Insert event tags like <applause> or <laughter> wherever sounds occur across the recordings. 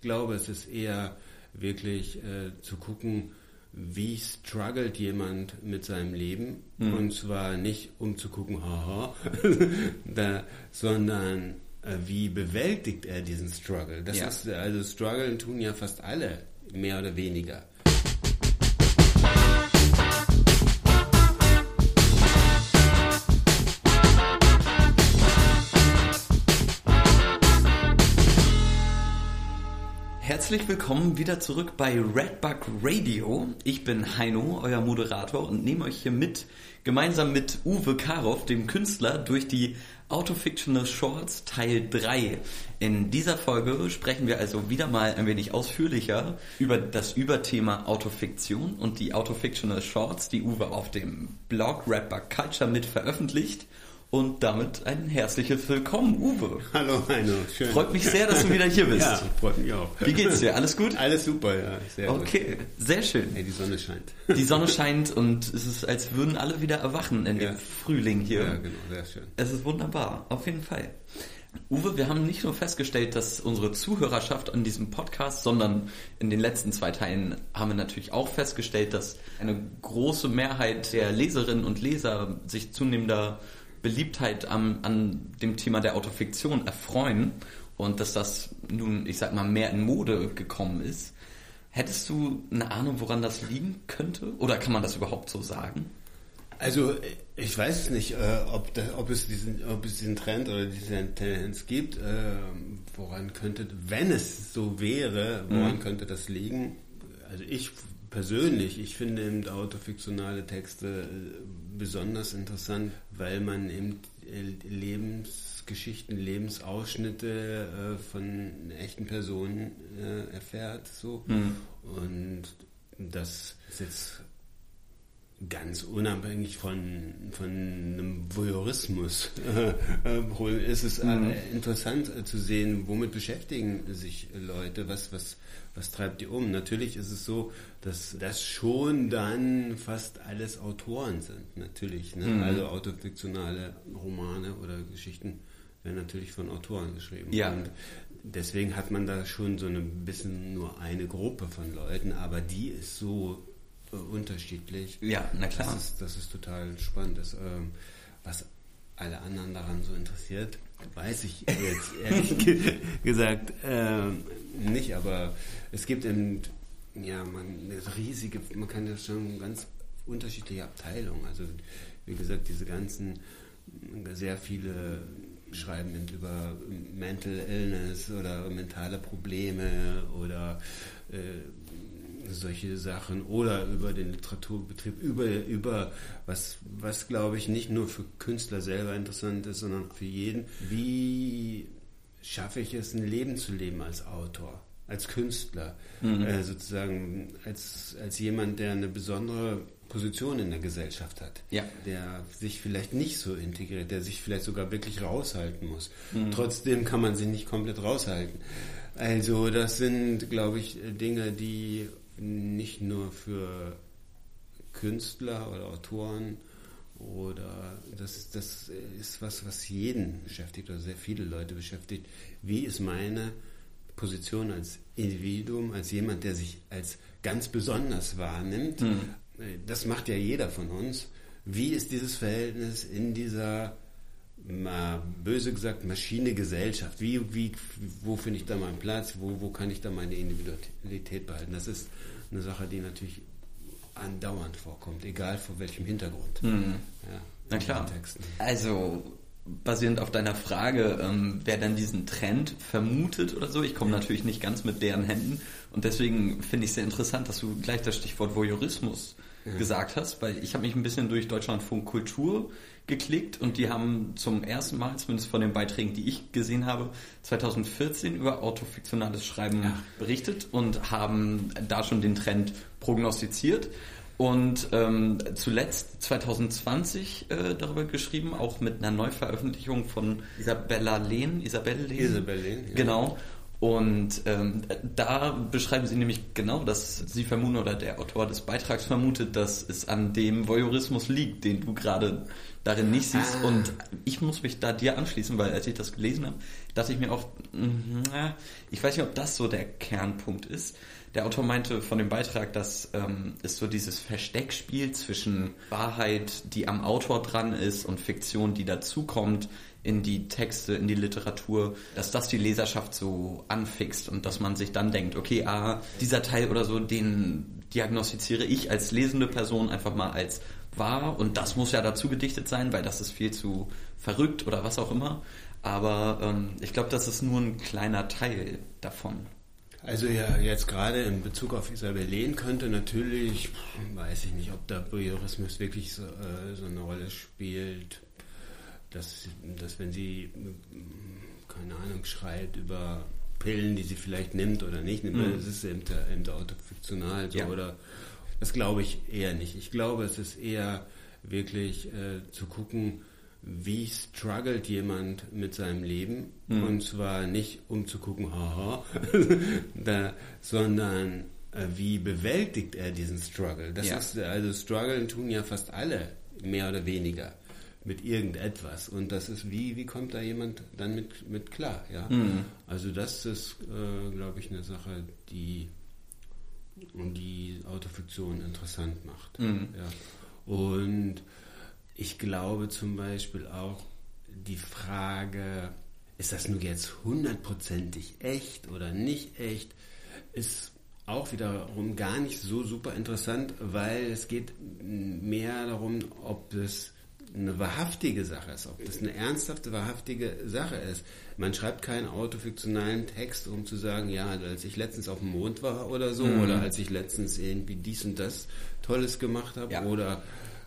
Ich glaube, es ist eher wirklich äh, zu gucken, wie struggelt jemand mit seinem Leben. Mhm. Und zwar nicht, um zu gucken, haha, <laughs> da, sondern äh, wie bewältigt er diesen Struggle. Das ja. ist, also strugglen tun ja fast alle, mehr oder weniger. Herzlich willkommen wieder zurück bei Redbug Radio. Ich bin Heino, euer Moderator und nehme euch hier mit, gemeinsam mit Uwe Karow, dem Künstler, durch die Autofictional Shorts Teil 3. In dieser Folge sprechen wir also wieder mal ein wenig ausführlicher über das Überthema Autofiktion und die Autofictional Shorts, die Uwe auf dem Blog Redbug Culture mit veröffentlicht. Und damit ein herzliches Willkommen, Uwe. Hallo, Heino. Schön. Freut mich sehr, dass du wieder hier bist. ja, freut mich auch. Wie geht's dir? Alles gut? Alles super, ja. Sehr okay, gut. sehr schön. Hey, die Sonne scheint. Die Sonne scheint und es ist, als würden alle wieder erwachen in ja. dem Frühling hier. Ja, genau, sehr schön. Es ist wunderbar, auf jeden Fall. Uwe, wir haben nicht nur festgestellt, dass unsere Zuhörerschaft an diesem Podcast, sondern in den letzten zwei Teilen haben wir natürlich auch festgestellt, dass eine große Mehrheit der Leserinnen und Leser sich zunehmender Beliebtheit am, an dem Thema der Autofiktion erfreuen und dass das nun, ich sag mal, mehr in Mode gekommen ist. Hättest du eine Ahnung, woran das liegen könnte? Oder kann man das überhaupt so sagen? Also ich weiß nicht, äh, ob, da, ob, es diesen, ob es diesen Trend oder diese Tendenz gibt. Äh, woran könnte, wenn es so wäre, woran mhm. könnte das liegen? Also ich persönlich, ich finde eben autofiktionale Texte äh, besonders interessant, weil man eben äh, Lebensgeschichten, Lebensausschnitte äh, von echten Personen erfährt. So. Mhm. Und das ist jetzt ganz unabhängig von, von einem Voyeurismus <laughs> äh, ist es mhm. interessant zu sehen, womit beschäftigen sich Leute, was, was, was treibt die um. Natürlich ist es so, dass das schon dann fast alles Autoren sind, natürlich. Ne? Mhm. Also autofiktionale Romane oder Geschichten werden natürlich von Autoren geschrieben. Ja. Und deswegen hat man da schon so ein bisschen nur eine Gruppe von Leuten, aber die ist so äh, unterschiedlich. Ja, na klar. Das ist, das ist total spannend. Das, ähm, was alle anderen daran so interessiert, weiß ich jetzt <laughs> ehrlich gesagt äh, nicht, aber es gibt eben, ja, man, eine riesige, man kann ja schon ganz unterschiedliche Abteilungen, also wie gesagt, diese ganzen, sehr viele schreiben über Mental Illness oder mentale Probleme oder äh, solche Sachen oder über den Literaturbetrieb, über, über was, was glaube ich nicht nur für Künstler selber interessant ist, sondern für jeden. Wie schaffe ich es, ein Leben zu leben als Autor, als Künstler, mhm. äh, sozusagen als, als jemand, der eine besondere Position in der Gesellschaft hat, ja. der sich vielleicht nicht so integriert, der sich vielleicht sogar wirklich raushalten muss. Mhm. Trotzdem kann man sich nicht komplett raushalten. Also das sind, glaube ich, Dinge, die nicht nur für Künstler oder Autoren oder das, das ist was, was jeden beschäftigt oder sehr viele Leute beschäftigt. Wie ist meine Position als Individuum, als jemand, der sich als ganz besonders wahrnimmt? Mhm. Das macht ja jeder von uns. Wie ist dieses Verhältnis in dieser mal böse gesagt, Maschine Gesellschaft. Wie, wie, wo finde ich da meinen Platz? Wo, wo kann ich da meine Individualität behalten? Das ist eine Sache, die natürlich andauernd vorkommt, egal vor welchem Hintergrund. Mhm. Ja, Na klar. Also basierend auf deiner Frage, ähm, wer dann diesen Trend vermutet oder so, ich komme ja. natürlich nicht ganz mit deren Händen und deswegen finde ich es sehr interessant, dass du gleich das Stichwort Voyeurismus ja. gesagt hast, weil ich habe mich ein bisschen durch Deutschlandfunk Kultur geklickt und die haben zum ersten Mal, zumindest von den Beiträgen, die ich gesehen habe, 2014 über autofiktionales Schreiben ja. berichtet und haben da schon den Trend prognostiziert. Und ähm, zuletzt 2020 äh, darüber geschrieben, auch mit einer Neuveröffentlichung von Isabella Lehn, Isabelle Lehn. Isabelle Lehn, ja. Genau. Und ähm, da beschreiben sie nämlich genau, dass sie vermuten oder der Autor des Beitrags vermutet, dass es an dem Voyeurismus liegt, den du gerade darin nicht siehst. Ah. Und ich muss mich da dir anschließen, weil als ich das gelesen habe, dachte ich mir auch, mh, ich weiß nicht, ob das so der Kernpunkt ist. Der Autor meinte von dem Beitrag, dass ähm, es so dieses Versteckspiel zwischen Wahrheit, die am Autor dran ist, und Fiktion, die dazukommt, in die Texte, in die Literatur, dass das die Leserschaft so anfixt und dass man sich dann denkt, okay, ah, dieser Teil oder so, den diagnostiziere ich als lesende Person einfach mal als wahr und das muss ja dazu gedichtet sein, weil das ist viel zu verrückt oder was auch immer. Aber ähm, ich glaube, das ist nur ein kleiner Teil davon. Also ja, jetzt gerade in Bezug auf Isabel Lehn könnte natürlich, weiß ich nicht, ob der Voyeurismus wirklich so, äh, so eine Rolle spielt dass, dass wenn sie, keine Ahnung, schreit über Pillen, die sie vielleicht nimmt oder nicht nimmt, mhm. das ist eben, eben autofiktional so, ja. oder das glaube ich eher nicht. Ich glaube, es ist eher wirklich äh, zu gucken, wie struggelt jemand mit seinem Leben mhm. und zwar nicht um zu gucken, haha, <laughs> da, sondern äh, wie bewältigt er diesen Struggle. Das ja. ist also Struggeln tun ja fast alle mehr oder weniger mit irgendetwas. Und das ist, wie, wie kommt da jemand dann mit, mit klar? Ja? Mhm. Also das ist, äh, glaube ich, eine Sache, die die Autofiktion interessant macht. Mhm. Ja. Und ich glaube zum Beispiel auch die Frage, ist das nun jetzt hundertprozentig echt oder nicht echt, ist auch wiederum gar nicht so super interessant, weil es geht mehr darum, ob es eine wahrhaftige Sache ist, ob das eine ernsthafte, wahrhaftige Sache ist. Man schreibt keinen autofiktionalen Text, um zu sagen, ja, als ich letztens auf dem Mond war oder so, mhm. oder als ich letztens irgendwie dies und das Tolles gemacht habe, ja. oder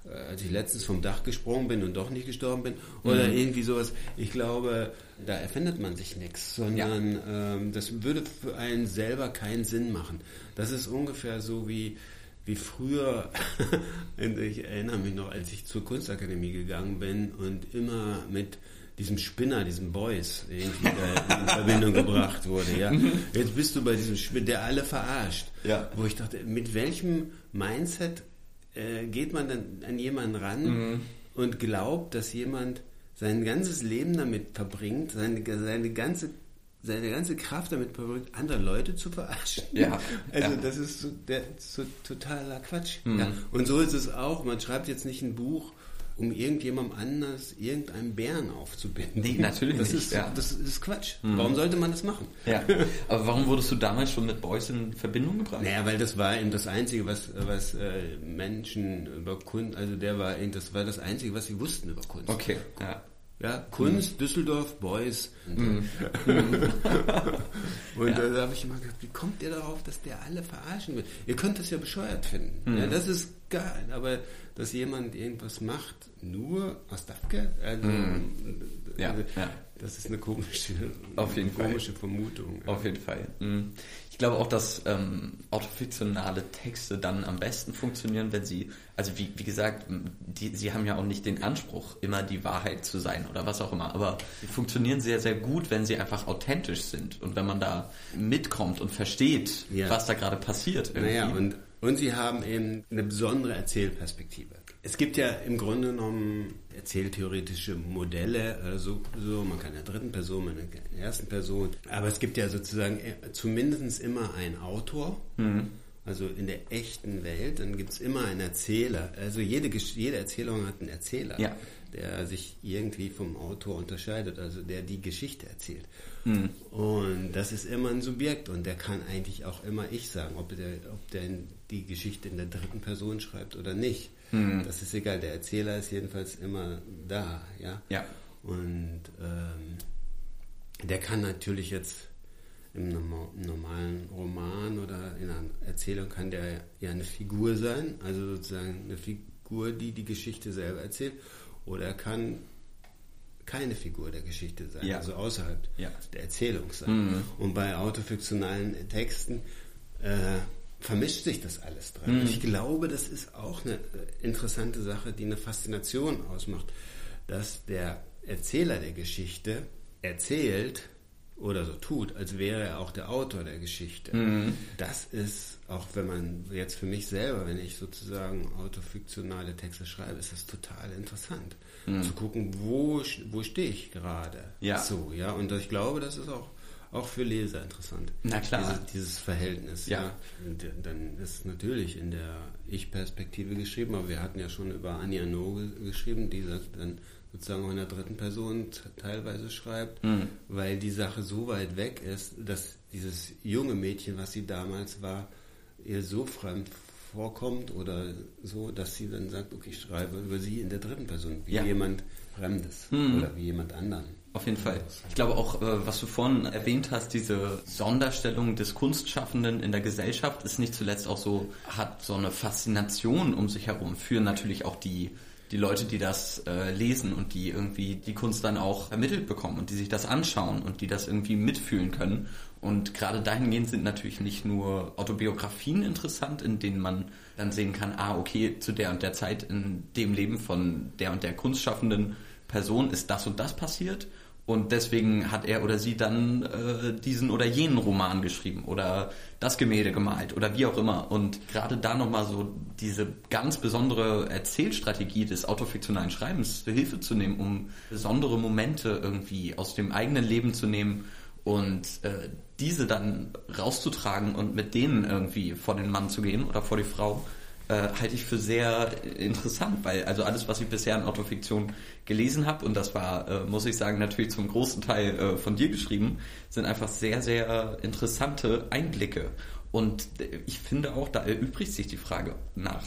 äh, als ich letztens vom Dach gesprungen bin und doch nicht gestorben bin, oder mhm. irgendwie sowas. Ich glaube, da erfindet man sich nichts, sondern ja. ähm, das würde für einen selber keinen Sinn machen. Das ist ungefähr so wie wie früher, <laughs> ich erinnere mich noch, als ich zur Kunstakademie gegangen bin und immer mit diesem Spinner, diesem Boys irgendwie in <laughs> Verbindung gebracht wurde. Ja. Jetzt bist du bei diesem Spinner, der alle verarscht. Ja. Wo ich dachte, mit welchem Mindset äh, geht man dann an jemanden ran mhm. und glaubt, dass jemand sein ganzes Leben damit verbringt, seine, seine ganze seine ganze Kraft damit verbringt, andere Leute zu verarschen. Ja. <laughs> Also ja. das ist so, der, so totaler Quatsch. Mhm. Ja. Und so ist es auch. Man schreibt jetzt nicht ein Buch, um irgendjemandem anders irgendeinen Bären aufzubinden. Nee, natürlich das nicht. Ist, ja. Das ist Quatsch. Mhm. Warum sollte man das machen? Ja. <laughs> Aber warum wurdest du damals schon mit Beuys in Verbindung gebracht? Naja, weil das war eben das Einzige, was, was äh, Menschen über Kunst, also der war eben, das war das Einzige, was sie wussten über Kunst. Okay, ja. Ja, Kunst, mhm. Düsseldorf, Boys. Mhm. und <laughs> ja. da habe ich immer gedacht, wie kommt ihr darauf, dass der alle verarschen will? Ihr könnt das ja bescheuert finden. Mhm. Ja, das ist geil, aber dass jemand irgendwas macht, nur aus Dafke, also, mhm. ja, also, ja. das ist eine komische, Auf jeden komische Fall. Vermutung. Auf jeden Fall. Ich glaube auch, dass ähm, autofiktionale Texte dann am besten funktionieren, wenn sie, also wie, wie gesagt, die, sie haben ja auch nicht den Anspruch, immer die Wahrheit zu sein oder was auch immer, aber sie funktionieren sehr, sehr gut, wenn sie einfach authentisch sind und wenn man da mitkommt und versteht, ja. was da gerade passiert. Irgendwie. Naja, und, und sie haben eben eine besondere Erzählperspektive. Es gibt ja im Grunde genommen erzähltheoretische Modelle, also so, man kann in der dritten Person, man kann in der ersten Person, aber es gibt ja sozusagen äh, zumindest immer einen Autor, mhm. also in der echten Welt, dann gibt es immer einen Erzähler, also jede, jede Erzählung hat einen Erzähler, ja. der sich irgendwie vom Autor unterscheidet, also der die Geschichte erzählt. Mhm. Und das ist immer ein Subjekt und der kann eigentlich auch immer ich sagen, ob der, ob der die Geschichte in der dritten Person schreibt oder nicht. Mhm. Das ist egal, der Erzähler ist jedenfalls immer da, ja. Ja. Und ähm, der kann natürlich jetzt im normalen Roman oder in einer Erzählung kann der ja eine Figur sein, also sozusagen eine Figur, die die Geschichte selber erzählt, oder er kann keine Figur der Geschichte sein, ja. also außerhalb ja. der Erzählung sein. Mhm. Und bei autofiktionalen Texten äh, vermischt sich das alles dran. Mhm. Ich glaube, das ist auch eine äh, interessante Sache, die eine Faszination ausmacht, dass der Erzähler der Geschichte erzählt, oder so tut, als wäre er auch der Autor der Geschichte. Mhm. Das ist, auch wenn man jetzt für mich selber, wenn ich sozusagen autofiktionale Texte schreibe, ist das total interessant. Mhm. Zu gucken, wo, wo stehe ich gerade. Ja. So, ja. Und ich glaube, das ist auch auch für Leser interessant. Na klar. Dieses, dieses Verhältnis. Ja. ja. Dann ist natürlich in der Ich-Perspektive geschrieben, aber wir hatten ja schon über Anja No geschrieben, die dann sozusagen auch in der dritten Person teilweise schreibt, mhm. weil die Sache so weit weg ist, dass dieses junge Mädchen, was sie damals war, ihr so fremd vorkommt oder so, dass sie dann sagt, okay, ich schreibe über sie in der dritten Person, wie ja. jemand Fremdes mhm. oder wie jemand anderen. Auf jeden Fall. Ich glaube auch, äh, was du vorhin erwähnt hast, diese Sonderstellung des Kunstschaffenden in der Gesellschaft ist nicht zuletzt auch so, hat so eine Faszination um sich herum für natürlich auch die die Leute, die das äh, lesen und die irgendwie die Kunst dann auch vermittelt bekommen und die sich das anschauen und die das irgendwie mitfühlen können. Und gerade dahingehend sind natürlich nicht nur Autobiografien interessant, in denen man dann sehen kann, ah, okay, zu der und der Zeit in dem Leben von der und der kunstschaffenden Person ist das und das passiert, und deswegen hat er oder sie dann äh, diesen oder jenen Roman geschrieben oder das Gemälde gemalt oder wie auch immer. Und gerade da nochmal so diese ganz besondere Erzählstrategie des autofiktionalen Schreibens zur Hilfe zu nehmen, um besondere Momente irgendwie aus dem eigenen Leben zu nehmen und äh, diese dann rauszutragen und mit denen irgendwie vor den Mann zu gehen oder vor die Frau äh, halte ich für sehr interessant, weil also alles, was ich bisher in Autofiktion gelesen habe, und das war, äh, muss ich sagen, natürlich zum großen Teil äh, von dir geschrieben, sind einfach sehr, sehr interessante Einblicke. Und äh, ich finde auch, da erübrigt sich die Frage nach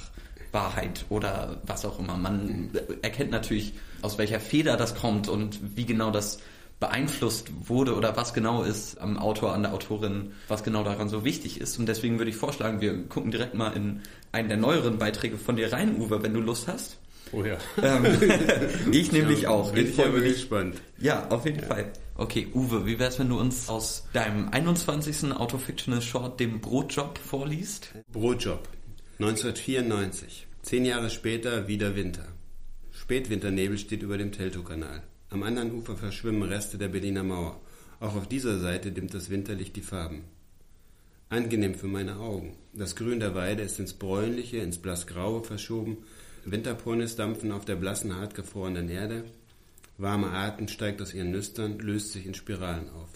Wahrheit oder was auch immer. Man erkennt natürlich, aus welcher Feder das kommt und wie genau das beeinflusst wurde oder was genau ist am Autor, an der Autorin, was genau daran so wichtig ist. Und deswegen würde ich vorschlagen, wir gucken direkt mal in einen der neueren Beiträge von dir rein, Uwe, wenn du Lust hast. Oh ja. Ähm, <laughs> ich nämlich ja, auch. Bin ich aber gespannt. Ja, auf jeden ja. Fall. Okay, Uwe, wie wär's, wenn du uns aus deinem 21. Autofictional Short, dem Brotjob, vorliest? Brotjob, 1994. Zehn Jahre später wieder Winter. Spätwinternebel steht über dem Teltow-Kanal. Am anderen Ufer verschwimmen Reste der Berliner Mauer. Auch auf dieser Seite dimmt das Winterlicht die Farben. Angenehm für meine Augen. Das Grün der Weide ist ins Bräunliche, ins Blassgraue verschoben. Winterpornis dampfen auf der blassen, hartgefrorenen Erde. Warmer Atem steigt aus ihren Nüstern, löst sich in Spiralen auf.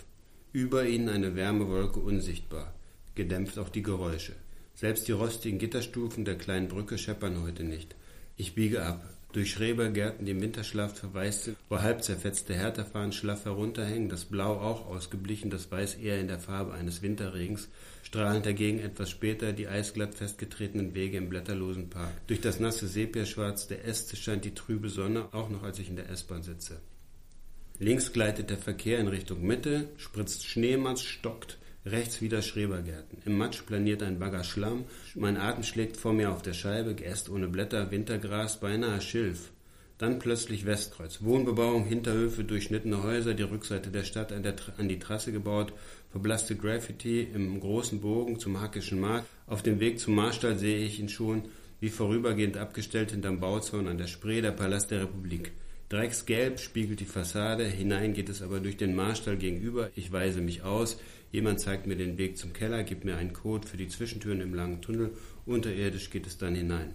Über ihnen eine Wärmewolke unsichtbar. Gedämpft auch die Geräusche. Selbst die rostigen Gitterstufen der kleinen Brücke scheppern heute nicht. Ich biege ab. Durch Schrebergärten, die im Winterschlaf verwaist sind, wo halb zerfetzte Härterfahnen schlaff herunterhängen, das Blau auch ausgeblichen, das Weiß eher in der Farbe eines Winterregens, strahlend dagegen etwas später die eisglatt festgetretenen Wege im blätterlosen Park. Durch das nasse Sepiaschwarz der Äste scheint die trübe Sonne, auch noch als ich in der S-Bahn sitze. Links gleitet der Verkehr in Richtung Mitte, spritzt Schneematsch, stockt, Rechts wieder Schrebergärten. Im Matsch planiert ein Bagger Schlamm. Mein Atem schlägt vor mir auf der Scheibe, Geäst ohne Blätter, Wintergras, beinahe Schilf. Dann plötzlich Westkreuz. Wohnbebauung, Hinterhöfe, durchschnittene Häuser, die Rückseite der Stadt an, der, an die Trasse gebaut, verblasste Graffiti im großen Bogen zum Hackischen Markt. Auf dem Weg zum Marstall sehe ich ihn schon, wie vorübergehend abgestellt hinterm Bauzaun an der Spree, der Palast der Republik. Drecksgelb spiegelt die Fassade, hinein geht es aber durch den Marstall gegenüber. Ich weise mich aus. Jemand zeigt mir den Weg zum Keller, gibt mir einen Code für die Zwischentüren im langen Tunnel. Unterirdisch geht es dann hinein.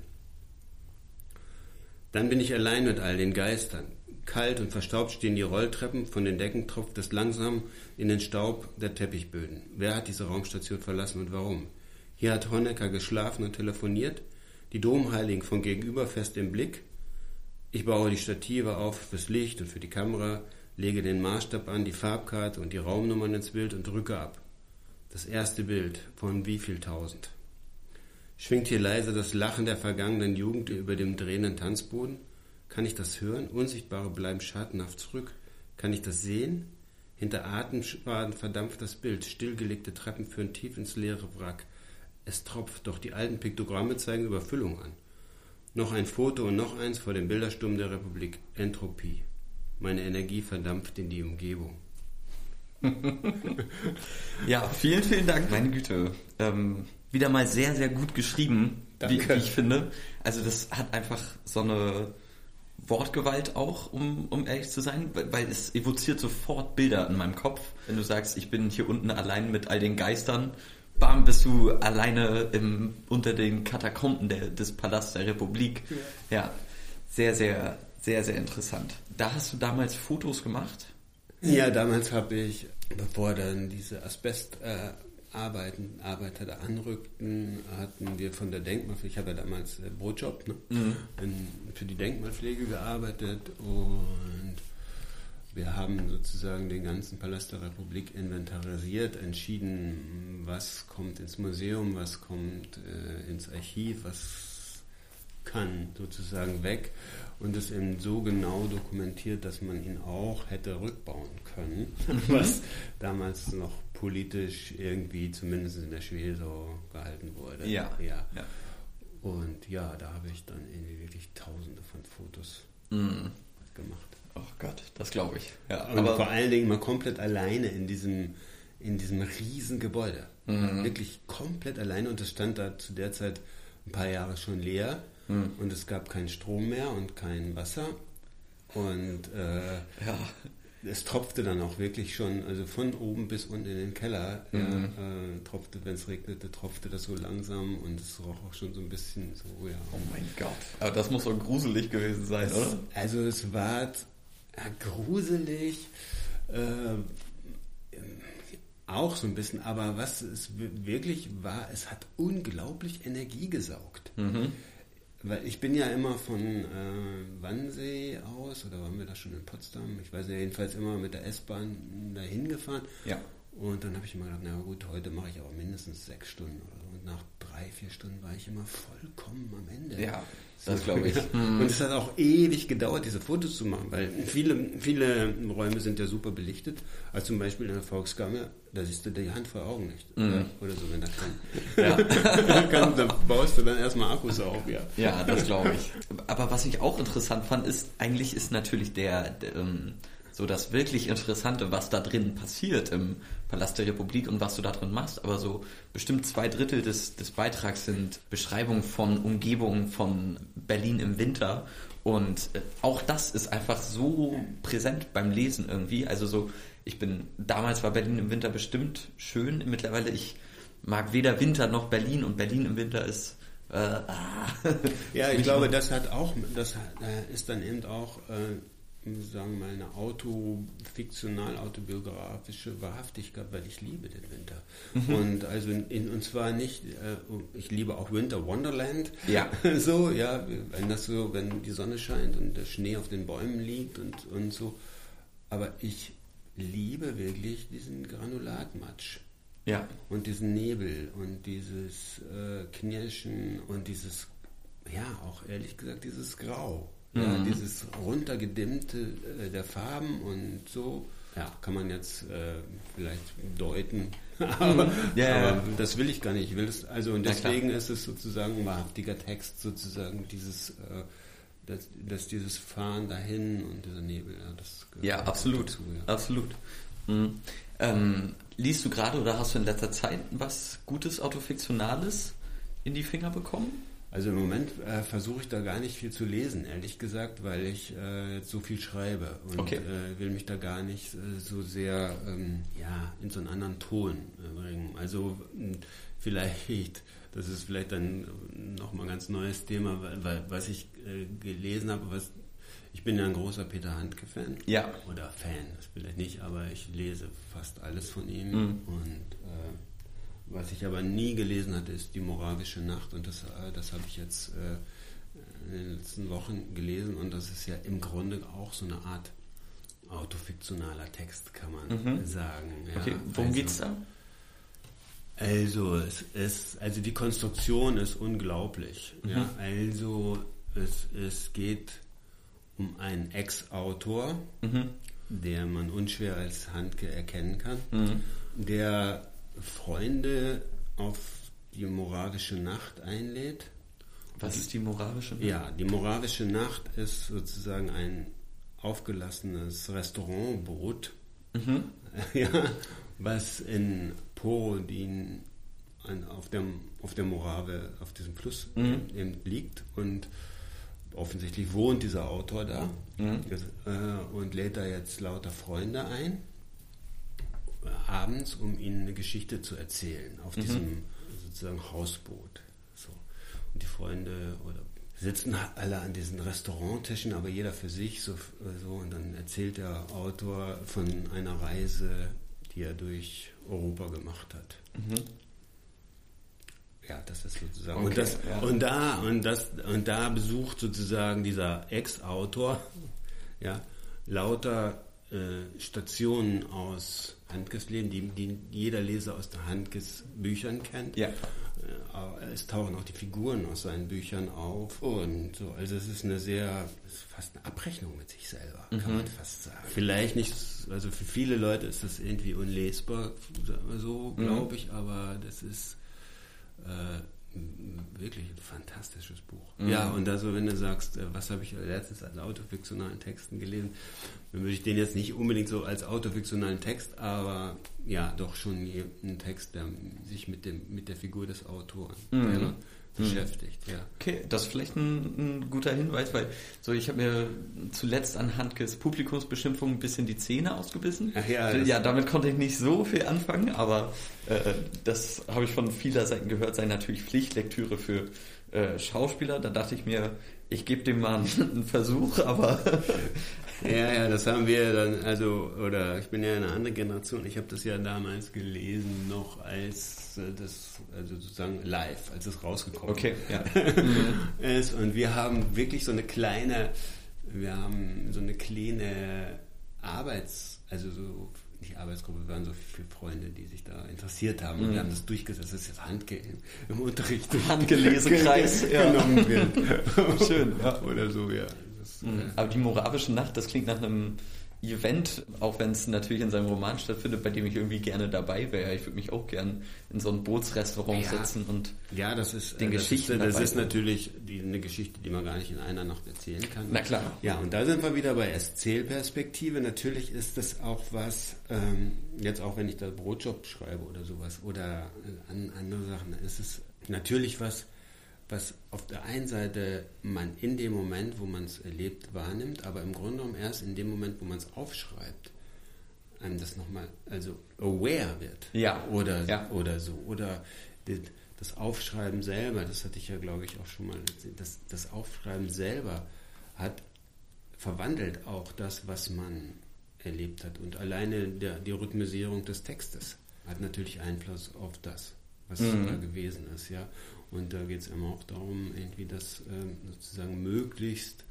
Dann bin ich allein mit all den Geistern. Kalt und verstaubt stehen die Rolltreppen, von den Decken tropft es langsam in den Staub der Teppichböden. Wer hat diese Raumstation verlassen und warum? Hier hat Honecker geschlafen und telefoniert, die Domheiligen von gegenüber fest im Blick. Ich baue die Stative auf fürs Licht und für die Kamera, lege den Maßstab an, die Farbkarte und die Raumnummern ins Bild und drücke ab. Das erste Bild von wie viel tausend. Schwingt hier leise das Lachen der vergangenen Jugend über dem drehenden Tanzboden? Kann ich das hören? Unsichtbare bleiben schattenhaft zurück. Kann ich das sehen? Hinter Atemspaden verdampft das Bild. Stillgelegte Treppen führen tief ins leere Wrack. Es tropft, doch die alten Piktogramme zeigen Überfüllung an. Noch ein Foto und noch eins vor dem Bildersturm der Republik. Entropie. Meine Energie verdampft in die Umgebung. <laughs> ja, vielen, vielen Dank, meine Güte. Ähm, wieder mal sehr, sehr gut geschrieben, wie, wie, ich finde. Also das hat einfach so eine Wortgewalt auch, um, um ehrlich zu sein, weil es evoziert sofort Bilder in meinem Kopf. Wenn du sagst, ich bin hier unten allein mit all den Geistern, bam, bist du alleine im, unter den Katakomben der, des Palasts der Republik. Ja. ja, sehr, sehr, sehr, sehr interessant. Da hast du damals Fotos gemacht? Ja, damals habe ich, bevor dann diese Asbest... Äh, Arbeiter da anrückten, hatten wir von der Denkmalpflege, ich habe ja damals äh, Brotjob, ne? Mhm. In, für die Denkmalpflege gearbeitet und wir haben sozusagen den ganzen Palast der Republik inventarisiert, entschieden, was kommt ins Museum, was kommt äh, ins Archiv, was kann sozusagen weg und es eben so genau dokumentiert, dass man ihn auch hätte rückbauen können, <laughs> mhm. was damals noch politisch irgendwie zumindest in der Schwede so gehalten wurde. Ja. ja. ja. Und ja, da habe ich dann irgendwie wirklich tausende von Fotos mm. gemacht. Oh Gott, das glaube ich. Ja, und aber vor allen Dingen mal komplett alleine in diesem, in diesem riesen Gebäude. Mhm. Wirklich komplett alleine und es stand da zu der Zeit ein paar Jahre schon leer mhm. und es gab keinen Strom mehr und kein Wasser. Und äh, ja es tropfte dann auch wirklich schon, also von oben bis unten in den Keller, mhm. ja, äh, tropfte, wenn es regnete, tropfte das so langsam und es roch auch schon so ein bisschen so, ja. Oh mein Gott. Aber das muss doch gruselig gewesen sein, es, oder? Also es war ja, gruselig, äh, auch so ein bisschen, aber was es wirklich war, es hat unglaublich Energie gesaugt. Mhm. Weil ich bin ja immer von äh, Wannsee aus, oder waren wir da schon in Potsdam? Ich weiß nicht, jedenfalls immer mit der S-Bahn dahin gefahren. Ja. Und dann habe ich immer gedacht, na gut, heute mache ich aber mindestens sechs Stunden oder so. Und nach drei, vier Stunden war ich immer vollkommen am Ende. Ja, so, das glaube ich. Mhm. <laughs> Und es hat auch ewig gedauert, diese Fotos zu machen, weil viele, viele Räume sind ja super belichtet. Also zum Beispiel in der Volkskammer, da siehst du die Hand vor Augen nicht. Mhm. Oder so, wenn das kann. Ja. <laughs> kann. Da baust du dann erstmal Akkus auf, ja. Ja, das glaube ich. Aber was ich auch interessant fand, ist, eigentlich ist natürlich der, der ähm, so das wirklich Interessante, was da drin passiert im Palast der Republik und was du da drin machst. Aber so bestimmt zwei Drittel des, des Beitrags sind Beschreibungen von Umgebungen von Berlin im Winter. Und äh, auch das ist einfach so präsent beim Lesen irgendwie. Also so, ich bin, damals war Berlin im Winter bestimmt schön. Mittlerweile, ich mag weder Winter noch Berlin und Berlin im Winter ist äh, ah. <laughs> ja, ich glaube, das hat auch, das äh, ist dann eben auch äh, sagen wir mal, eine autofiktional, autobiografische Wahrhaftigkeit, weil ich liebe den Winter. Mhm. Und also in, und zwar nicht, äh, ich liebe auch Winter Wonderland. Ja. <laughs> so, ja, wenn das so, wenn die Sonne scheint und der Schnee auf den Bäumen liegt und, und so. Aber ich liebe wirklich diesen Granulatmatsch. Ja. Und diesen Nebel und dieses äh, Knirschen und dieses, ja, auch ehrlich gesagt, dieses Grau. Ja, mhm. dieses runtergedimmte äh, der Farben und so, ja, kann man jetzt äh, vielleicht deuten. <laughs> aber, ja, aber das will ich gar nicht. Ich will es, also und deswegen ist es sozusagen ein wahrhaftiger Text, sozusagen dieses, äh, dass, dass, dieses Fahren dahin und dieser Nebel. Ja, das ja absolut. Dazu, ja. Absolut. Mhm. Ähm, liest du gerade oder hast du in letzter Zeit was Gutes Autofiktionales in die Finger bekommen? Also im Moment äh, versuche ich da gar nicht viel zu lesen, ehrlich gesagt, weil ich äh, jetzt so viel schreibe und okay. äh, will mich da gar nicht äh, so sehr ähm, ja, in so einen anderen Ton äh, bringen. Also vielleicht, das ist vielleicht dann nochmal ein ganz neues Thema, weil, was ich äh, gelesen habe, was ich bin ja ein großer Peter Handke-Fan. Ja. Oder Fan, das vielleicht nicht, aber ich lese fast alles von ihm mhm. und was ich aber nie gelesen hatte, ist die moravische Nacht und das, äh, das habe ich jetzt äh, in den letzten Wochen gelesen und das ist ja im Grunde auch so eine Art autofiktionaler Text, kann man mhm. sagen. Ja. Okay, worum also, geht's da? Also es ist, also die Konstruktion ist unglaublich. Mhm. Ja, also es, es geht um einen Ex-Autor, mhm. der man unschwer als Handke erkennen kann, mhm. der Freunde auf die moravische Nacht einlädt. Was ist die moravische Nacht? Ja, die moravische Nacht ist sozusagen ein aufgelassenes Restaurantboot, mhm. <laughs> ja, was in Porodin auf, dem, auf der Morave, auf diesem Fluss mhm. eben liegt und offensichtlich wohnt dieser Autor da mhm. äh, und lädt da jetzt lauter Freunde ein, abends, um ihnen eine Geschichte zu erzählen auf mhm. diesem sozusagen Hausboot. So. Und die Freunde oder sitzen alle an diesen Restauranttischen, aber jeder für sich so, so und dann erzählt der Autor von einer Reise, die er durch Europa gemacht hat. Mhm. Ja, das ist sozusagen. Okay, und, das, ja. und da und das und da besucht sozusagen dieser Ex-Autor <laughs> ja lauter äh, Stationen aus Handkes Leben, die, die jeder Leser aus der Handkes Büchern kennt. Ja. Äh, es tauchen auch die Figuren aus seinen Büchern auf und so. Also es ist eine sehr, ist fast eine Abrechnung mit sich selber, kann mhm. man fast sagen. Vielleicht nicht, also für viele Leute ist das irgendwie unlesbar, so glaube mhm. ich, aber das ist äh, wirklich ein fantastisches Buch. Mhm. Ja, und also wenn du sagst, äh, was habe ich letztens als autofiktionalen Texten gelesen, dann würde ich den jetzt nicht unbedingt so als autofiktionalen Text, aber ja, doch schon ein Text, der sich mit dem mit der Figur des Autoren mhm beschäftigt, ja. Okay, das ist vielleicht ein, ein guter Hinweis, weil so ich habe mir zuletzt anhand des Publikumsbeschimpfung ein bisschen die Zähne ausgebissen. Ach ja, ja, damit konnte ich nicht so viel anfangen, aber äh, das habe ich von vieler Seiten gehört, sei natürlich Pflichtlektüre für äh, Schauspieler. Da dachte ich mir, ich gebe dem mal einen <laughs> Versuch, aber ja, ja, das haben wir dann, also, oder ich bin ja eine andere Generation, ich habe das ja damals gelesen, noch als äh, das, also sozusagen live, als es rausgekommen okay, ja. <laughs> ist. Und wir haben wirklich so eine kleine, wir haben so eine kleine Arbeits, also so nicht Arbeitsgruppe, wir waren so viele Freunde, die sich da interessiert haben. Und mhm. wir haben das durchgesetzt, dass jetzt Handge im Unterricht Handgelesekreis <laughs> genommen wird. <laughs> Schön. Ja. Oder so, ja. Mhm. Aber die Moravische Nacht, das klingt nach einem Event, auch wenn es natürlich in seinem Roman stattfindet, bei dem ich irgendwie gerne dabei wäre. Ich würde mich auch gerne in so ein Bootsrestaurant ja, setzen und ja, das ist den das Geschichten. Ist, das ist natürlich die, eine Geschichte, die man gar nicht in einer Nacht erzählen kann. Na klar. Ja, und da sind wir wieder bei Erzählperspektive. Natürlich ist das auch was, ähm, jetzt auch wenn ich da Brotjob schreibe oder sowas oder äh, andere Sachen, ist es natürlich was, was auf der einen Seite man in dem Moment, wo man es erlebt, wahrnimmt, aber im Grunde genommen erst in dem Moment, wo man es aufschreibt, einem das nochmal, also aware wird. Ja. Oder, ja. oder so. Oder das Aufschreiben selber, das hatte ich ja, glaube ich, auch schon mal, das, das Aufschreiben selber hat, verwandelt auch das, was man erlebt hat. Und alleine der, die Rhythmisierung des Textes hat natürlich Einfluss auf das, was mhm. da gewesen ist, ja. Und da geht es immer auch darum, irgendwie das ähm, sozusagen möglichst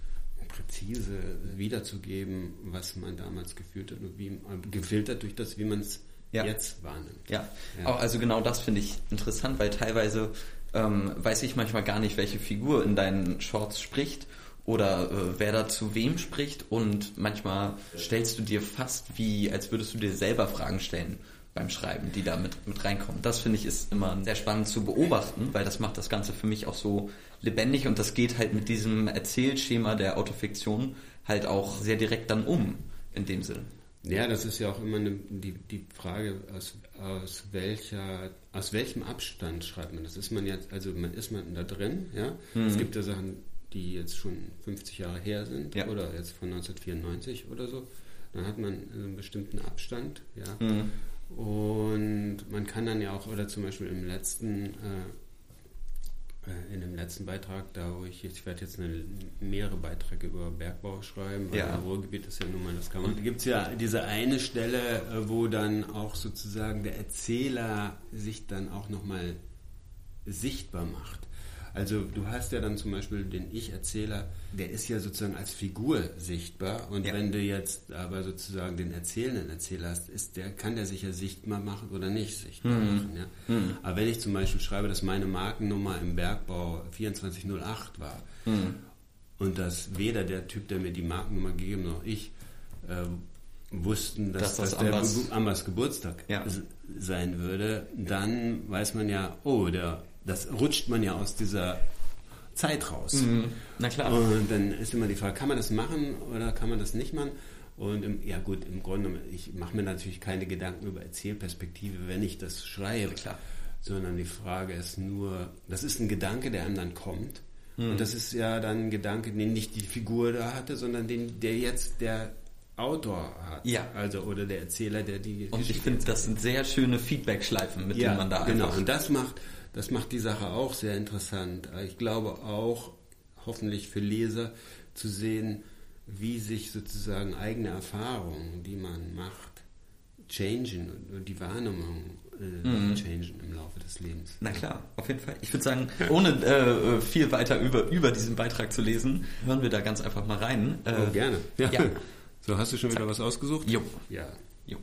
präzise wiederzugeben, was man damals gefühlt hat und wie, äh, gefiltert durch das, wie man es ja. jetzt wahrnimmt. Ja. ja, also genau das finde ich interessant, weil teilweise ähm, weiß ich manchmal gar nicht, welche Figur in deinen Shorts spricht oder äh, wer da zu wem spricht und manchmal stellst du dir fast wie, als würdest du dir selber Fragen stellen beim Schreiben, die da mit, mit reinkommen. Das finde ich ist immer sehr spannend zu beobachten, weil das macht das Ganze für mich auch so lebendig und das geht halt mit diesem Erzählschema der Autofiktion halt auch sehr direkt dann um, in dem Sinne. Ja, das ist ja auch immer eine, die, die Frage, aus, aus welcher, aus welchem Abstand schreibt man das? Ist man jetzt, also man ist man da drin, ja? Mhm. Es gibt ja Sachen, die jetzt schon 50 Jahre her sind ja. oder jetzt von 1994 oder so. Dann hat man einen bestimmten Abstand, ja. Mhm. Und man kann dann ja auch, oder zum Beispiel im letzten, äh, äh, in dem letzten Beitrag, da wo ich, ich werde jetzt eine, mehrere Beiträge über Bergbau schreiben, weil ja. Ruhrgebiet ist ja nun mal das kann man. Da gibt es ja diese eine Stelle, äh, wo dann auch sozusagen der Erzähler sich dann auch nochmal sichtbar macht. Also du hast ja dann zum Beispiel den Ich-Erzähler, der ist ja sozusagen als Figur sichtbar und ja. wenn du jetzt aber sozusagen den erzählenden Erzähler hast, ist der, kann der sich ja sichtbar machen oder nicht sichtbar mhm. machen. Ja? Mhm. Aber wenn ich zum Beispiel schreibe, dass meine Markennummer im Bergbau 2408 war mhm. und dass weder der Typ, der mir die Markennummer gegeben noch ich äh, wussten, dass, dass das Ambers, der Ambers Geburtstag ja. sein würde, dann weiß man ja, oh, der das rutscht man ja aus dieser Zeit raus. Mhm. Na klar. Und dann ist immer die Frage, kann man das machen oder kann man das nicht machen? Und im, ja gut, im Grunde, ich mache mir natürlich keine Gedanken über Erzählperspektive, wenn ich das schreibe. Klar. Sondern die Frage ist nur, das ist ein Gedanke, der einem dann kommt. Mhm. Und das ist ja dann ein Gedanke, den nicht die Figur da hatte, sondern den, der jetzt der Autor hat. Ja. Also, oder der Erzähler, der die Und ich finde, das sind sehr schöne Feedback-Schleifen, mit ja, denen man da genau. einfach... Und das macht, das macht die Sache auch sehr interessant. Ich glaube auch, hoffentlich für Leser, zu sehen, wie sich sozusagen eigene Erfahrungen, die man macht, changen und die Wahrnehmung äh, mhm. changen im Laufe des Lebens. Na klar, auf jeden Fall. Ich würde sagen, ohne äh, viel weiter über, über diesen Beitrag zu lesen, hören wir da ganz einfach mal rein. Äh, oh, gerne. Ja. ja. <laughs> So, hast du schon wieder was ausgesucht? Jo. Ja. Jo.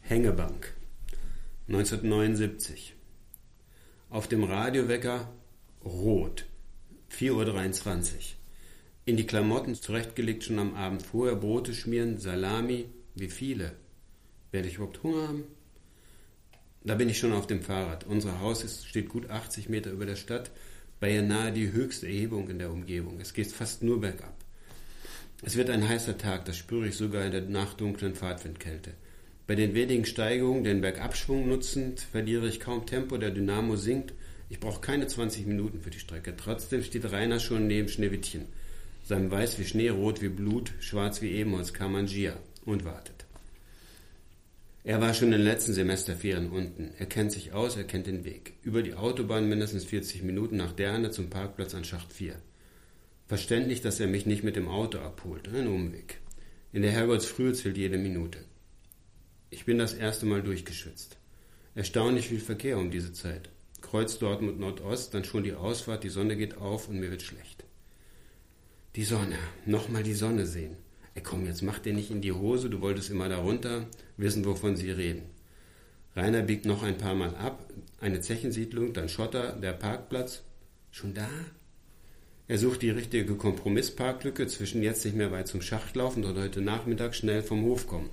Hängebank. 1979. Auf dem Radiowecker rot. 4.23 Uhr. In die Klamotten zurechtgelegt schon am Abend vorher, Brote schmieren, Salami, wie viele? Werde ich überhaupt Hunger haben? Da bin ich schon auf dem Fahrrad. Unser Haus ist, steht gut 80 Meter über der Stadt, beinahe die höchste Erhebung in der Umgebung. Es geht fast nur bergab. Es wird ein heißer Tag, das spüre ich sogar in der nachdunklen Fahrtwindkälte. Bei den wenigen Steigungen, den Bergabschwung nutzend, verliere ich kaum Tempo, der Dynamo sinkt. Ich brauche keine 20 Minuten für die Strecke. Trotzdem steht Rainer schon neben Schneewittchen. Sein Weiß wie Schnee, Rot wie Blut, Schwarz wie Ebenholz, Kamangia und wartet. Er war schon in den letzten Semesterferien unten. Er kennt sich aus, er kennt den Weg. Über die Autobahn mindestens 40 Minuten nach Derne zum Parkplatz an Schacht 4. Verständlich, dass er mich nicht mit dem Auto abholt. Ein Umweg. In der Herrgottsfrühe zählt jede Minute. Ich bin das erste Mal durchgeschützt. Erstaunlich viel Verkehr um diese Zeit. Kreuz Dortmund Nordost, dann schon die Ausfahrt, die Sonne geht auf und mir wird schlecht. Die Sonne, nochmal die Sonne sehen. Ey komm, jetzt mach dir nicht in die Hose, du wolltest immer da runter, wissen, wovon sie reden. Rainer biegt noch ein paar Mal ab, eine Zechensiedlung, dann Schotter, der Parkplatz. Schon da? Er sucht die richtige Kompromissparklücke zwischen jetzt nicht mehr weit zum Schacht laufen und heute Nachmittag schnell vom Hof kommen.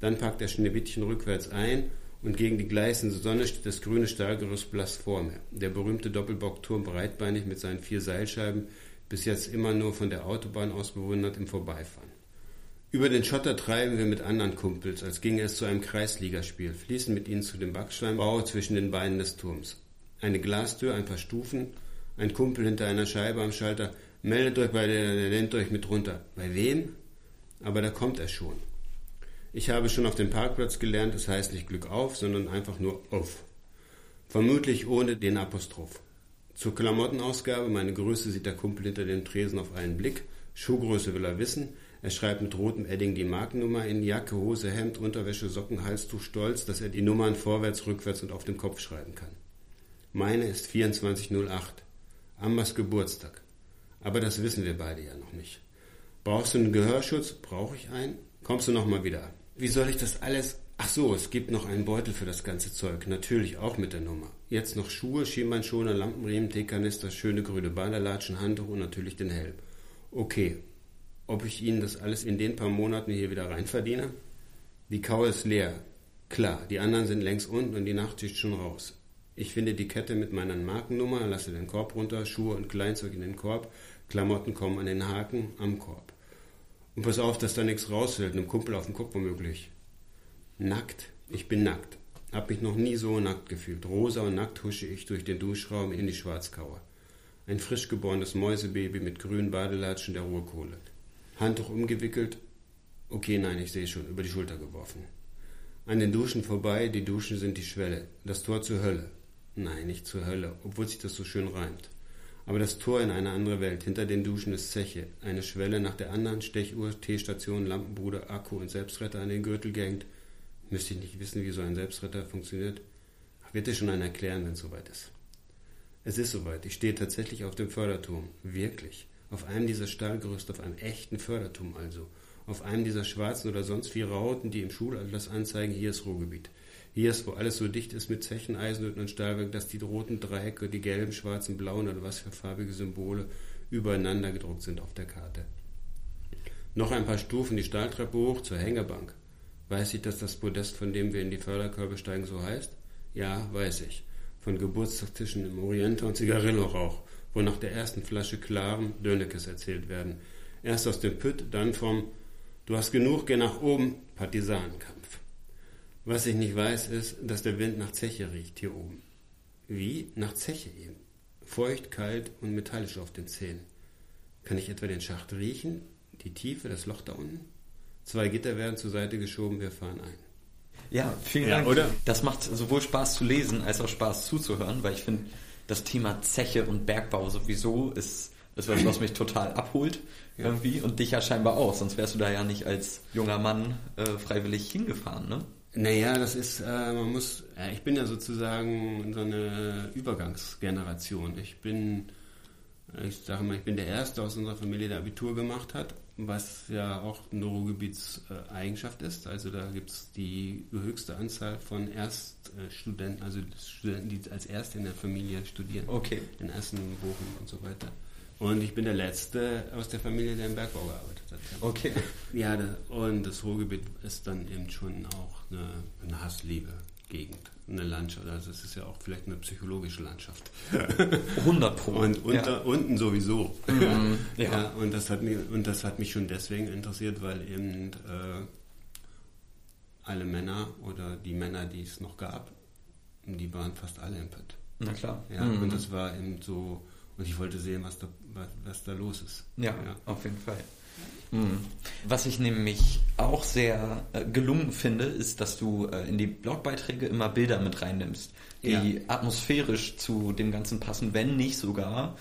Dann packt er Schneewittchen rückwärts ein und gegen die gleißende Sonne steht das grüne Stahlgerüst blass vor mir. Der berühmte Doppelbockturm breitbeinig mit seinen vier Seilscheiben, bis jetzt immer nur von der Autobahn aus bewundert im Vorbeifahren. Über den Schotter treiben wir mit anderen Kumpels, als ginge es zu einem Kreisligaspiel, fließen mit ihnen zu dem Backsteinbau zwischen den Beinen des Turms. Eine Glastür, ein paar Stufen, ein Kumpel hinter einer Scheibe am Schalter. Meldet euch bei der, der nennt euch mit runter. Bei wem? Aber da kommt er schon. Ich habe schon auf dem Parkplatz gelernt, es heißt nicht Glück auf, sondern einfach nur auf. Vermutlich ohne den Apostroph. Zur Klamottenausgabe, meine Größe sieht der Kumpel hinter dem Tresen auf einen Blick. Schuhgröße will er wissen. Er schreibt mit rotem Edding die Markennummer in Jacke, Hose, Hemd, Unterwäsche, Socken, Halstuch stolz, dass er die Nummern vorwärts, rückwärts und auf dem Kopf schreiben kann. Meine ist 2408. Ambers Geburtstag. Aber das wissen wir beide ja noch nicht. Brauchst du einen Gehörschutz? Brauche ich einen? Kommst du nochmal wieder? Wie soll ich das alles? Ach so, es gibt noch einen Beutel für das ganze Zeug. Natürlich auch mit der Nummer. Jetzt noch Schuhe, Schienbeinschoner, Lampenriemen, Teekanister, schöne grüne Badelatschen, Handtuch und natürlich den Helm. Okay. Ob ich Ihnen das alles in den paar Monaten hier wieder reinverdiene? Die Kau ist leer. Klar, die anderen sind längst unten und die Nachtschicht schon raus. Ich finde die Kette mit meiner Markennummer, lasse den Korb runter, Schuhe und Kleinzeug in den Korb, Klamotten kommen an den Haken am Korb. Und pass auf, dass da nichts rausfällt, einem Kumpel auf den Kopf womöglich. Nackt. Ich bin nackt. Hab mich noch nie so nackt gefühlt. Rosa und nackt husche ich durch den Duschraum in die Schwarzkauer. Ein frisch geborenes Mäusebaby mit grünen Badelatschen der Ruhekohle. Handtuch umgewickelt. Okay, nein, ich sehe schon, über die Schulter geworfen. An den Duschen vorbei, die Duschen sind die Schwelle, das Tor zur Hölle. Nein, nicht zur Hölle, obwohl sich das so schön reimt. Aber das Tor in eine andere Welt. Hinter den Duschen ist Zeche. Eine Schwelle nach der anderen, Stechuhr, Teestation, Lampenbruder, Akku und Selbstretter an den Gürtel gehängt. Müsste ich nicht wissen, wie so ein Selbstretter funktioniert? Wird dir schon einer erklären, wenn es soweit ist. Es ist soweit. Ich stehe tatsächlich auf dem Förderturm. Wirklich. Auf einem dieser Stahlgerüste, auf einem echten Förderturm also. Auf einem dieser schwarzen oder sonst wie Rauten, die im Schulatlas anzeigen, hier ist Ruhrgebiet. Hier ist, wo alles so dicht ist mit Zechen, Eisenhütten und Stahlwerk, dass die roten Dreiecke, die gelben, schwarzen, blauen oder was für farbige Symbole übereinander gedruckt sind auf der Karte. Noch ein paar Stufen die Stahltreppe hoch zur Hängebank. Weiß ich, dass das Podest, von dem wir in die Förderkörbe steigen, so heißt? Ja, weiß ich. Von Geburtstagstischen im Oriente und Zigarillo-Rauch, wo nach der ersten Flasche klaren Dönekes erzählt werden. Erst aus dem Pütt, dann vom Du hast genug, geh nach oben, Partisanenkampf. Was ich nicht weiß, ist, dass der Wind nach Zeche riecht hier oben. Wie? Nach Zeche eben. feucht, kalt und metallisch auf den Zähnen. Kann ich etwa den Schacht riechen, die Tiefe, das Loch da unten? Zwei Gitter werden zur Seite geschoben, wir fahren ein. Ja, vielen ja, Dank. Oder? Das macht sowohl Spaß zu lesen als auch Spaß zuzuhören, weil ich finde, das Thema Zeche und Bergbau sowieso ist, ist was, was mich total abholt ja. irgendwie und dich ja scheinbar auch, sonst wärst du da ja nicht als junger Mann äh, freiwillig hingefahren, ne? Naja, das ist, äh, man muss, äh, ich bin ja sozusagen so eine Übergangsgeneration. Ich bin, ich sage mal, ich bin der Erste aus unserer Familie, der Abitur gemacht hat, was ja auch eine Ruhrgebietseigenschaft ist. Also da gibt es die höchste Anzahl von Erststudenten, also Studenten, die als Erste in der Familie studieren. Okay. In Essen, Bochum und so weiter. Und ich bin der Letzte aus der Familie, der im Bergbau gearbeitet hat. Okay. Ja, und das Ruhrgebiet ist dann eben schon auch eine, eine Hassliebe-Gegend, eine Landschaft. Also es ist ja auch vielleicht eine psychologische Landschaft. <laughs> 100 Pro. Und unter, ja. unten sowieso. Mhm, ja. ja. und, das hat mich, und das hat mich schon deswegen interessiert, weil eben äh, alle Männer oder die Männer, die es noch gab, die waren fast alle im Pött. Na klar. Ja, mhm. und das war eben so und ich wollte sehen, was da, was, was da los ist. Ja, ja, auf jeden Fall. Mhm. Was ich nämlich auch sehr äh, gelungen finde, ist, dass du äh, in die Blogbeiträge immer Bilder mit reinnimmst, die ja. atmosphärisch zu dem Ganzen passen, wenn nicht sogar.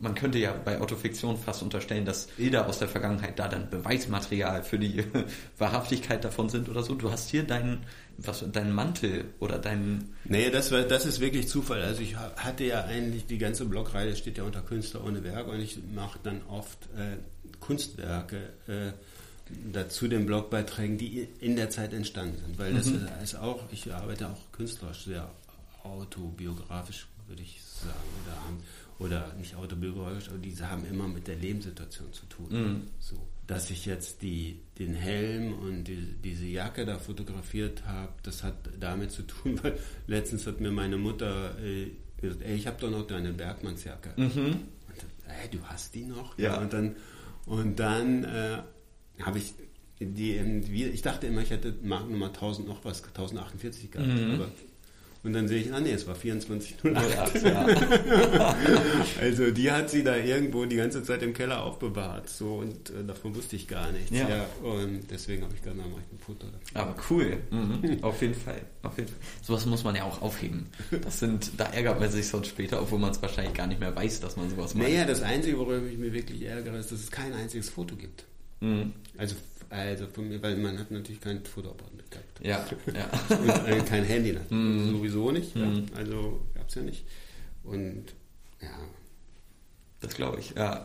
Man könnte ja bei Autofiktion fast unterstellen, dass Bilder aus der Vergangenheit da dann Beweismaterial für die <laughs> Wahrhaftigkeit davon sind oder so. Du hast hier deinen was dein Mantel oder dein. Nee, das war, das ist wirklich Zufall. Also ich hatte ja eigentlich die ganze Blogreihe steht ja unter Künstler ohne Werk und ich mache dann oft äh, Kunstwerke äh, dazu den Blogbeiträgen, die in der Zeit entstanden sind. Weil das mhm. ist auch, ich arbeite auch künstlerisch sehr autobiografisch, würde ich sagen, oder haben oder nicht autobiografisch, aber diese haben immer mit der Lebenssituation zu tun. Mhm. So, dass ich jetzt die, den Helm und die, diese Jacke da fotografiert habe, das hat damit zu tun, <laughs> weil letztens hat mir meine Mutter äh, gesagt, ey, ich habe doch noch deine Bergmannsjacke. Mhm. Und, ey, du hast die noch? Ja. ja und dann, und dann äh, habe ich die, ich dachte immer, ich hätte Markennummer 1000 noch was, 1048 gehabt, mhm. aber und dann sehe ich, ah nee, es war 2408. Ja. <laughs> also die hat sie da irgendwo die ganze Zeit im Keller aufbewahrt. So und äh, davon wusste ich gar nichts. Ja. ja und deswegen habe ich dann mache ich ein Foto. Aber cool. Mhm. Auf jeden Fall. Auf jeden Fall. Sowas muss man ja auch aufheben. Das sind, da ärgert man sich sonst später, obwohl man es wahrscheinlich gar nicht mehr weiß, dass man sowas macht. Naja, das Einzige, worüber ich mich wirklich ärgere, ist, dass es kein einziges Foto gibt. Mhm. Also also von mir, weil man hat natürlich kein Fotoapparat mitgehabt. Ja, ja. Und <laughs> äh, kein Handy mm. sowieso nicht. Mm. Ja. Mhm. Also gab es ja nicht. Und ja. Das glaube ich, ja.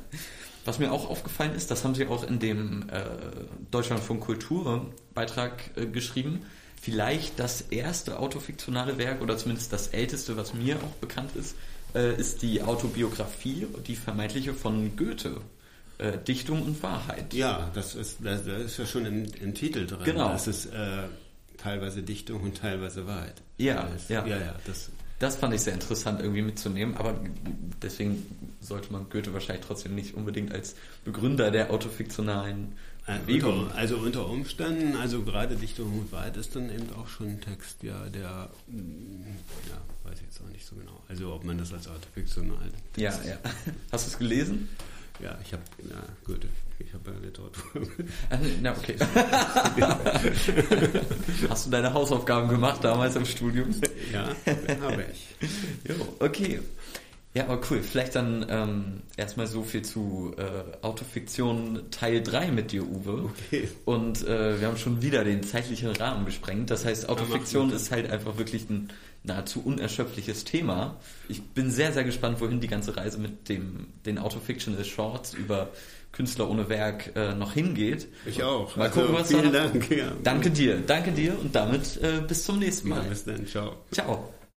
<laughs> Was mir auch aufgefallen ist, das haben Sie auch in dem äh, Deutschlandfunk Kultur Beitrag äh, geschrieben, vielleicht das erste autofiktionale Werk oder zumindest das älteste, was mir auch bekannt ist, äh, ist die Autobiografie, die vermeintliche von Goethe äh, Dichtung und Wahrheit. Ja, das ist, das ist ja schon im, im, Titel drin. Genau. Das ist äh, teilweise Dichtung und teilweise Wahrheit. Ja, das, ja. ja, ja das, das fand ich sehr interessant irgendwie mitzunehmen, aber deswegen sollte man Goethe wahrscheinlich trotzdem nicht unbedingt als Begründer der autofiktionalen äh, Bewegung. Unter, also unter Umständen, also gerade Dichtung und Wahrheit ist dann eben auch schon ein Text, ja, der, mm, ja, weiß ich jetzt auch nicht so genau. Also ob man das als autofiktional. Ja, ja. <laughs> Hast du es gelesen? Ja, ich habe, na gut, ich habe ja Literatur. <laughs> na, okay. <laughs> Hast du deine Hausaufgaben gemacht damals im Studium? Ja, habe ich. <laughs> jo, okay. Ja, aber cool. Vielleicht dann ähm, erstmal so viel zu äh, Autofiktion Teil 3 mit dir, Uwe. Okay. Und äh, wir haben schon wieder den zeitlichen Rahmen gesprengt. Das heißt, Autofiktion ist halt einfach wirklich ein nahezu unerschöpfliches Thema. Ich bin sehr, sehr gespannt, wohin die ganze Reise mit dem, den Autofictional Shorts über Künstler ohne Werk äh, noch hingeht. Ich auch. Mal gucken, also, was vielen Dank. Ja. Danke dir, danke dir und damit äh, bis zum nächsten Mal. Ja, bis dann, ciao. Ciao.